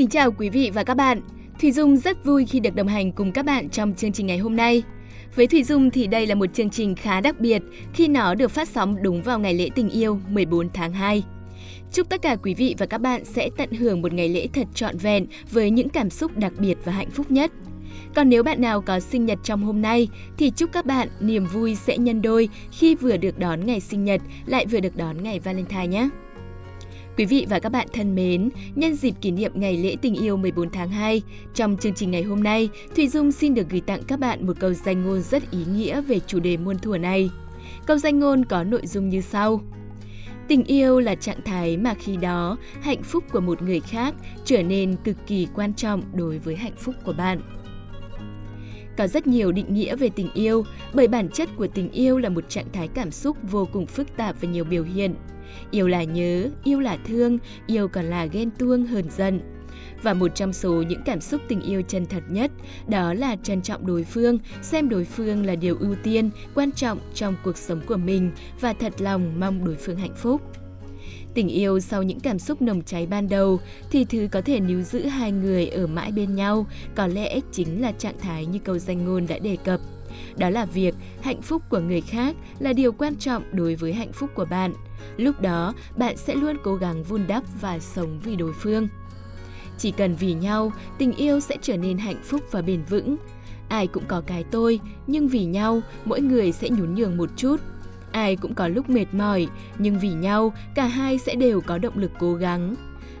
kính chào quý vị và các bạn. Thùy Dung rất vui khi được đồng hành cùng các bạn trong chương trình ngày hôm nay. Với Thùy Dung thì đây là một chương trình khá đặc biệt khi nó được phát sóng đúng vào ngày lễ tình yêu 14 tháng 2. Chúc tất cả quý vị và các bạn sẽ tận hưởng một ngày lễ thật trọn vẹn với những cảm xúc đặc biệt và hạnh phúc nhất. Còn nếu bạn nào có sinh nhật trong hôm nay thì chúc các bạn niềm vui sẽ nhân đôi khi vừa được đón ngày sinh nhật lại vừa được đón ngày Valentine nhé. Quý vị và các bạn thân mến, nhân dịp kỷ niệm ngày lễ tình yêu 14 tháng 2, trong chương trình ngày hôm nay, Thùy Dung xin được gửi tặng các bạn một câu danh ngôn rất ý nghĩa về chủ đề muôn thuở này. Câu danh ngôn có nội dung như sau. Tình yêu là trạng thái mà khi đó hạnh phúc của một người khác trở nên cực kỳ quan trọng đối với hạnh phúc của bạn. Có rất nhiều định nghĩa về tình yêu, bởi bản chất của tình yêu là một trạng thái cảm xúc vô cùng phức tạp và nhiều biểu hiện. Yêu là nhớ, yêu là thương, yêu còn là ghen tuông hờn giận. Và một trong số những cảm xúc tình yêu chân thật nhất đó là trân trọng đối phương, xem đối phương là điều ưu tiên, quan trọng trong cuộc sống của mình và thật lòng mong đối phương hạnh phúc. Tình yêu sau những cảm xúc nồng cháy ban đầu thì thứ có thể níu giữ hai người ở mãi bên nhau có lẽ chính là trạng thái như câu danh ngôn đã đề cập. Đó là việc hạnh phúc của người khác là điều quan trọng đối với hạnh phúc của bạn. Lúc đó, bạn sẽ luôn cố gắng vun đắp và sống vì đối phương. Chỉ cần vì nhau, tình yêu sẽ trở nên hạnh phúc và bền vững. Ai cũng có cái tôi, nhưng vì nhau, mỗi người sẽ nhún nhường một chút. Ai cũng có lúc mệt mỏi, nhưng vì nhau, cả hai sẽ đều có động lực cố gắng.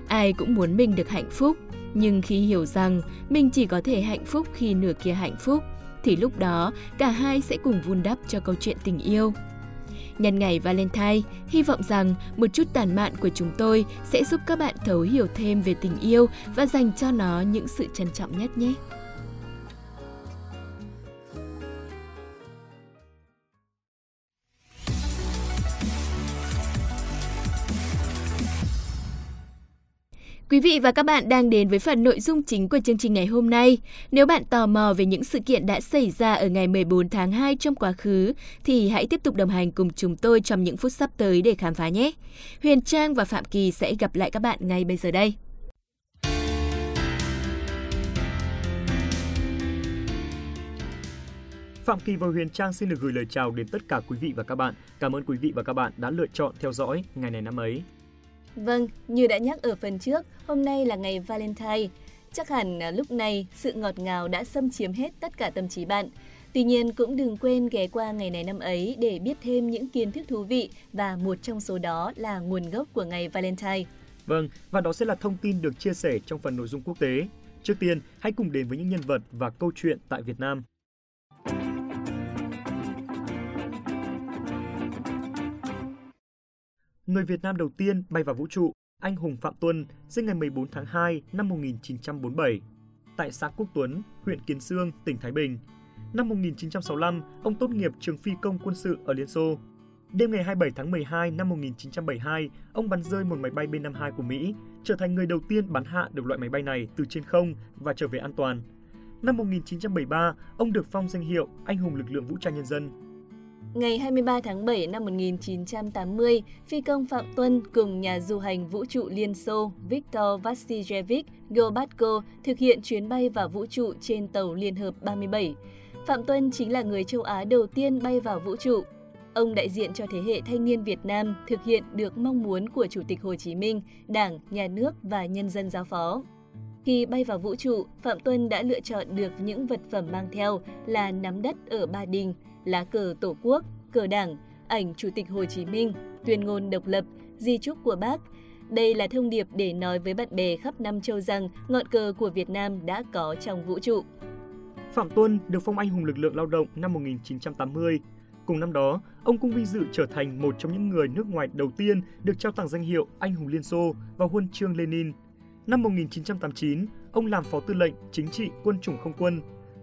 Ai cũng muốn mình được hạnh phúc, nhưng khi hiểu rằng mình chỉ có thể hạnh phúc khi nửa kia hạnh phúc, thì lúc đó cả hai sẽ cùng vun đắp cho câu chuyện tình yêu. Nhân ngày Valentine, hy vọng rằng một chút tàn mạn của chúng tôi sẽ giúp các bạn thấu hiểu thêm về tình yêu và dành cho nó những sự trân trọng nhất nhé. Quý vị và các bạn đang đến với phần nội dung chính của chương trình ngày hôm nay. Nếu bạn tò mò về những sự kiện đã xảy ra ở ngày 14 tháng 2 trong quá khứ, thì hãy tiếp tục đồng hành cùng chúng tôi trong những phút sắp tới để khám phá nhé. Huyền Trang và Phạm Kỳ sẽ gặp lại các bạn ngay bây giờ đây. Phạm Kỳ và Huyền Trang xin được gửi lời chào đến tất cả quý vị và các bạn. Cảm ơn quý vị và các bạn đã lựa chọn theo dõi ngày này năm ấy. Vâng, như đã nhắc ở phần trước, hôm nay là ngày Valentine. Chắc hẳn lúc này sự ngọt ngào đã xâm chiếm hết tất cả tâm trí bạn. Tuy nhiên cũng đừng quên ghé qua ngày này năm ấy để biết thêm những kiến thức thú vị và một trong số đó là nguồn gốc của ngày Valentine. Vâng, và đó sẽ là thông tin được chia sẻ trong phần nội dung quốc tế. Trước tiên, hãy cùng đến với những nhân vật và câu chuyện tại Việt Nam. Người Việt Nam đầu tiên bay vào vũ trụ, anh hùng Phạm Tuân, sinh ngày 14 tháng 2 năm 1947, tại xã Quốc Tuấn, huyện Kiến Sương, tỉnh Thái Bình. Năm 1965, ông tốt nghiệp trường phi công quân sự ở Liên Xô. Đêm ngày 27 tháng 12 năm 1972, ông bắn rơi một máy bay B-52 của Mỹ, trở thành người đầu tiên bắn hạ được loại máy bay này từ trên không và trở về an toàn. Năm 1973, ông được phong danh hiệu Anh hùng lực lượng vũ trang nhân dân Ngày 23 tháng 7 năm 1980, phi công Phạm Tuân cùng nhà du hành vũ trụ Liên Xô Viktor Vasilyevich Gorbatko thực hiện chuyến bay vào vũ trụ trên tàu Liên Hợp 37. Phạm Tuân chính là người châu Á đầu tiên bay vào vũ trụ. Ông đại diện cho thế hệ thanh niên Việt Nam thực hiện được mong muốn của Chủ tịch Hồ Chí Minh, Đảng, Nhà nước và nhân dân giao phó. Khi bay vào vũ trụ, Phạm Tuân đã lựa chọn được những vật phẩm mang theo là nắm đất ở Ba Đình, lá cờ Tổ quốc, cờ Đảng, ảnh Chủ tịch Hồ Chí Minh, tuyên ngôn độc lập, di trúc của Bác. Đây là thông điệp để nói với bạn bè khắp năm châu rằng ngọn cờ của Việt Nam đã có trong vũ trụ. Phạm Tuân được phong anh hùng lực lượng lao động năm 1980. Cùng năm đó, ông cũng vinh dự trở thành một trong những người nước ngoài đầu tiên được trao tặng danh hiệu Anh hùng Liên Xô và huân chương Lenin. Năm 1989, ông làm phó tư lệnh chính trị quân chủng không quân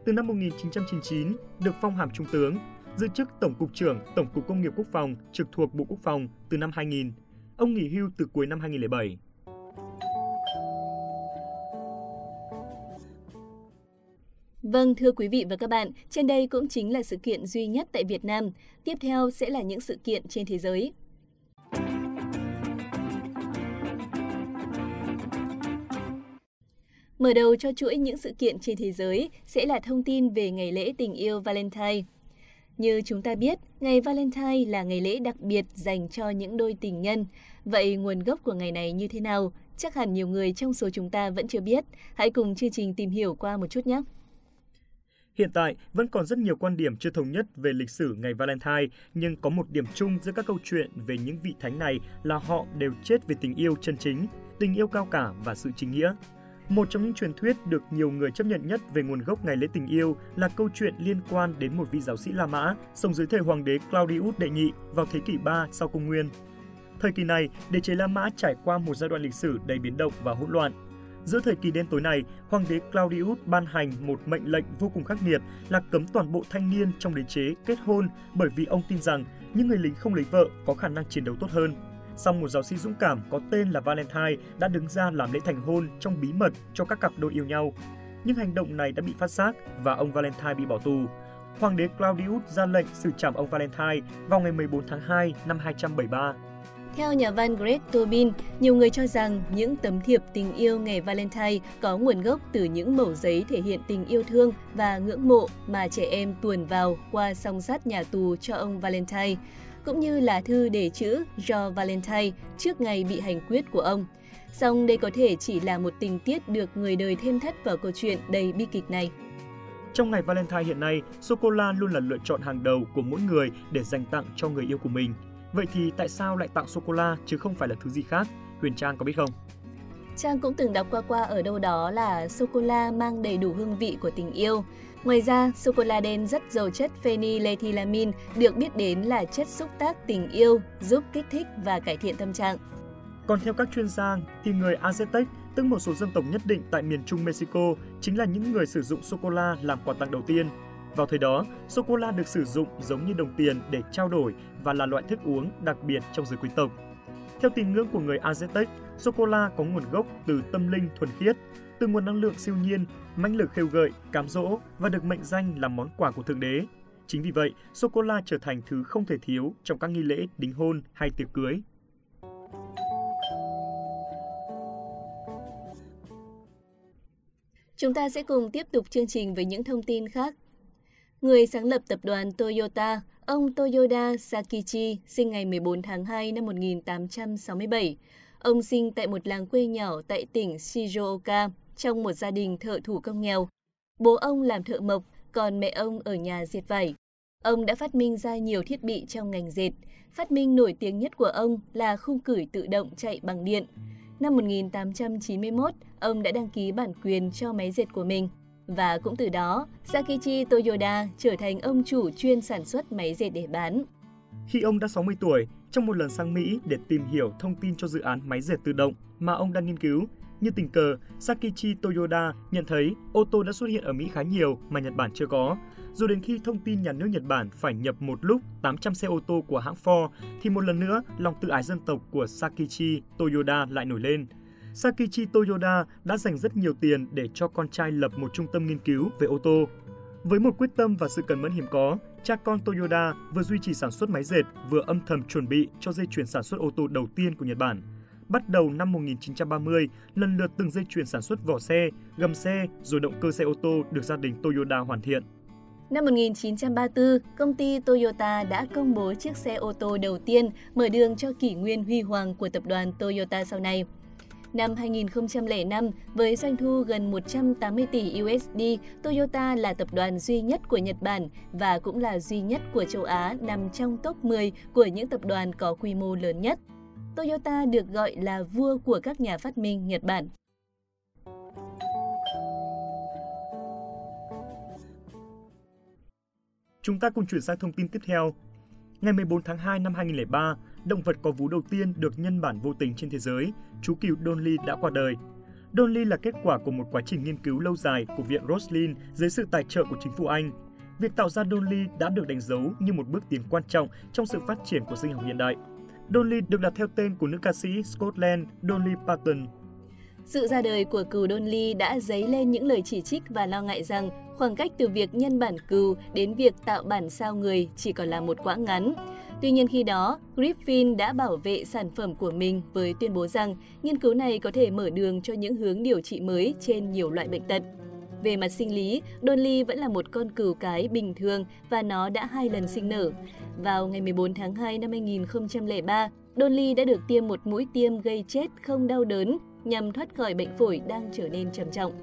từ năm 1999 được phong hàm trung tướng, giữ chức Tổng cục trưởng Tổng cục Công nghiệp Quốc phòng trực thuộc Bộ Quốc phòng từ năm 2000. Ông nghỉ hưu từ cuối năm 2007. Vâng, thưa quý vị và các bạn, trên đây cũng chính là sự kiện duy nhất tại Việt Nam. Tiếp theo sẽ là những sự kiện trên thế giới. Mở đầu cho chuỗi những sự kiện trên thế giới sẽ là thông tin về ngày lễ tình yêu Valentine. Như chúng ta biết, ngày Valentine là ngày lễ đặc biệt dành cho những đôi tình nhân. Vậy nguồn gốc của ngày này như thế nào? Chắc hẳn nhiều người trong số chúng ta vẫn chưa biết. Hãy cùng chương trình tìm hiểu qua một chút nhé. Hiện tại, vẫn còn rất nhiều quan điểm chưa thống nhất về lịch sử ngày Valentine, nhưng có một điểm chung giữa các câu chuyện về những vị thánh này là họ đều chết vì tình yêu chân chính, tình yêu cao cả và sự chính nghĩa. Một trong những truyền thuyết được nhiều người chấp nhận nhất về nguồn gốc ngày lễ tình yêu là câu chuyện liên quan đến một vị giáo sĩ La Mã sống dưới thời hoàng đế Claudius đệ nhị vào thế kỷ 3 sau công nguyên. Thời kỳ này, đế chế La Mã trải qua một giai đoạn lịch sử đầy biến động và hỗn loạn. Giữa thời kỳ đen tối này, hoàng đế Claudius ban hành một mệnh lệnh vô cùng khắc nghiệt là cấm toàn bộ thanh niên trong đế chế kết hôn bởi vì ông tin rằng những người lính không lấy vợ có khả năng chiến đấu tốt hơn. Song một giáo sĩ dũng cảm có tên là Valentine đã đứng ra làm lễ thành hôn trong bí mật cho các cặp đôi yêu nhau. Nhưng hành động này đã bị phát giác và ông Valentine bị bỏ tù. Hoàng đế Claudius ra lệnh xử trảm ông Valentine vào ngày 14 tháng 2 năm 273. Theo nhà văn Greg Tobin, nhiều người cho rằng những tấm thiệp tình yêu ngày Valentine có nguồn gốc từ những mẩu giấy thể hiện tình yêu thương và ngưỡng mộ mà trẻ em tuồn vào qua song sắt nhà tù cho ông Valentine cũng như là thư đề chữ do Valentine trước ngày bị hành quyết của ông. Song đây có thể chỉ là một tình tiết được người đời thêm thắt vào câu chuyện đầy bi kịch này. Trong ngày Valentine hiện nay, sô-cô-la luôn là lựa chọn hàng đầu của mỗi người để dành tặng cho người yêu của mình. Vậy thì tại sao lại tặng sô-cô-la chứ không phải là thứ gì khác? Huyền Trang có biết không? Trang cũng từng đọc qua qua ở đâu đó là sô-cô-la mang đầy đủ hương vị của tình yêu. Ngoài ra, sô-cô-la đen rất giàu chất phenylethylamine được biết đến là chất xúc tác tình yêu, giúp kích thích và cải thiện tâm trạng. Còn theo các chuyên gia, thì người Aztec, tức một số dân tộc nhất định tại miền Trung Mexico, chính là những người sử dụng sô-cô-la làm quà tặng đầu tiên. Vào thời đó, sô-cô-la được sử dụng giống như đồng tiền để trao đổi và là loại thức uống đặc biệt trong giới quý tộc. Theo tín ngưỡng của người Aztec, sô-cô-la có nguồn gốc từ tâm linh thuần khiết, từ nguồn năng lượng siêu nhiên, mãnh lực khêu gợi, cám dỗ và được mệnh danh là món quà của Thượng Đế. Chính vì vậy, sô-cô-la trở thành thứ không thể thiếu trong các nghi lễ đính hôn hay tiệc cưới. Chúng ta sẽ cùng tiếp tục chương trình với những thông tin khác. Người sáng lập tập đoàn Toyota, ông Toyoda Sakichi, sinh ngày 14 tháng 2 năm 1867. Ông sinh tại một làng quê nhỏ tại tỉnh Shizuoka, trong một gia đình thợ thủ công nghèo. Bố ông làm thợ mộc, còn mẹ ông ở nhà diệt vải. Ông đã phát minh ra nhiều thiết bị trong ngành dệt. Phát minh nổi tiếng nhất của ông là khung cửi tự động chạy bằng điện. Năm 1891, ông đã đăng ký bản quyền cho máy dệt của mình. Và cũng từ đó, Sakichi Toyoda trở thành ông chủ chuyên sản xuất máy dệt để bán. Khi ông đã 60 tuổi, trong một lần sang Mỹ để tìm hiểu thông tin cho dự án máy dệt tự động mà ông đang nghiên cứu, như tình cờ, Sakichi Toyoda nhận thấy ô tô đã xuất hiện ở Mỹ khá nhiều mà Nhật Bản chưa có. Dù đến khi thông tin nhà nước Nhật Bản phải nhập một lúc 800 xe ô tô của hãng Ford, thì một lần nữa lòng tự ái dân tộc của Sakichi Toyoda lại nổi lên. Sakichi Toyoda đã dành rất nhiều tiền để cho con trai lập một trung tâm nghiên cứu về ô tô. Với một quyết tâm và sự cần mẫn hiếm có, cha con Toyoda vừa duy trì sản xuất máy dệt, vừa âm thầm chuẩn bị cho dây chuyền sản xuất ô tô đầu tiên của Nhật Bản. Bắt đầu năm 1930, lần lượt từng dây chuyền sản xuất vỏ xe, gầm xe rồi động cơ xe ô tô được gia đình Toyota hoàn thiện. Năm 1934, công ty Toyota đã công bố chiếc xe ô tô đầu tiên mở đường cho kỷ nguyên huy hoàng của tập đoàn Toyota sau này. Năm 2005, với doanh thu gần 180 tỷ USD, Toyota là tập đoàn duy nhất của Nhật Bản và cũng là duy nhất của châu Á nằm trong top 10 của những tập đoàn có quy mô lớn nhất. Toyota được gọi là vua của các nhà phát minh Nhật Bản. Chúng ta cùng chuyển sang thông tin tiếp theo. Ngày 14 tháng 2 năm 2003, động vật có vú đầu tiên được nhân bản vô tình trên thế giới, chú cừu Donley đã qua đời. Donley là kết quả của một quá trình nghiên cứu lâu dài của Viện Roslin dưới sự tài trợ của chính phủ Anh. Việc tạo ra Donley đã được đánh dấu như một bước tiến quan trọng trong sự phát triển của sinh học hiện đại. Dolly được đặt theo tên của nữ ca sĩ Scotland Dolly Parton. Sự ra đời của cừu Dolly đã dấy lên những lời chỉ trích và lo ngại rằng khoảng cách từ việc nhân bản cừu đến việc tạo bản sao người chỉ còn là một quãng ngắn. Tuy nhiên khi đó, Griffin đã bảo vệ sản phẩm của mình với tuyên bố rằng nghiên cứu này có thể mở đường cho những hướng điều trị mới trên nhiều loại bệnh tật. Về mặt sinh lý, Dolly vẫn là một con cừu cái bình thường và nó đã hai lần sinh nở. Vào ngày 14 tháng 2 năm 2003, Dolly đã được tiêm một mũi tiêm gây chết không đau đớn nhằm thoát khỏi bệnh phổi đang trở nên trầm trọng.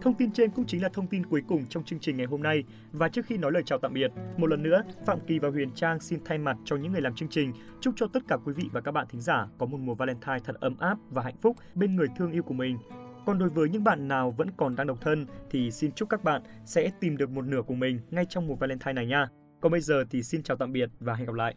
Thông tin trên cũng chính là thông tin cuối cùng trong chương trình ngày hôm nay. Và trước khi nói lời chào tạm biệt, một lần nữa, Phạm Kỳ và Huyền Trang xin thay mặt cho những người làm chương trình, chúc cho tất cả quý vị và các bạn thính giả có một mùa Valentine thật ấm áp và hạnh phúc bên người thương yêu của mình. Còn đối với những bạn nào vẫn còn đang độc thân thì xin chúc các bạn sẽ tìm được một nửa của mình ngay trong mùa Valentine này nha. Còn bây giờ thì xin chào tạm biệt và hẹn gặp lại.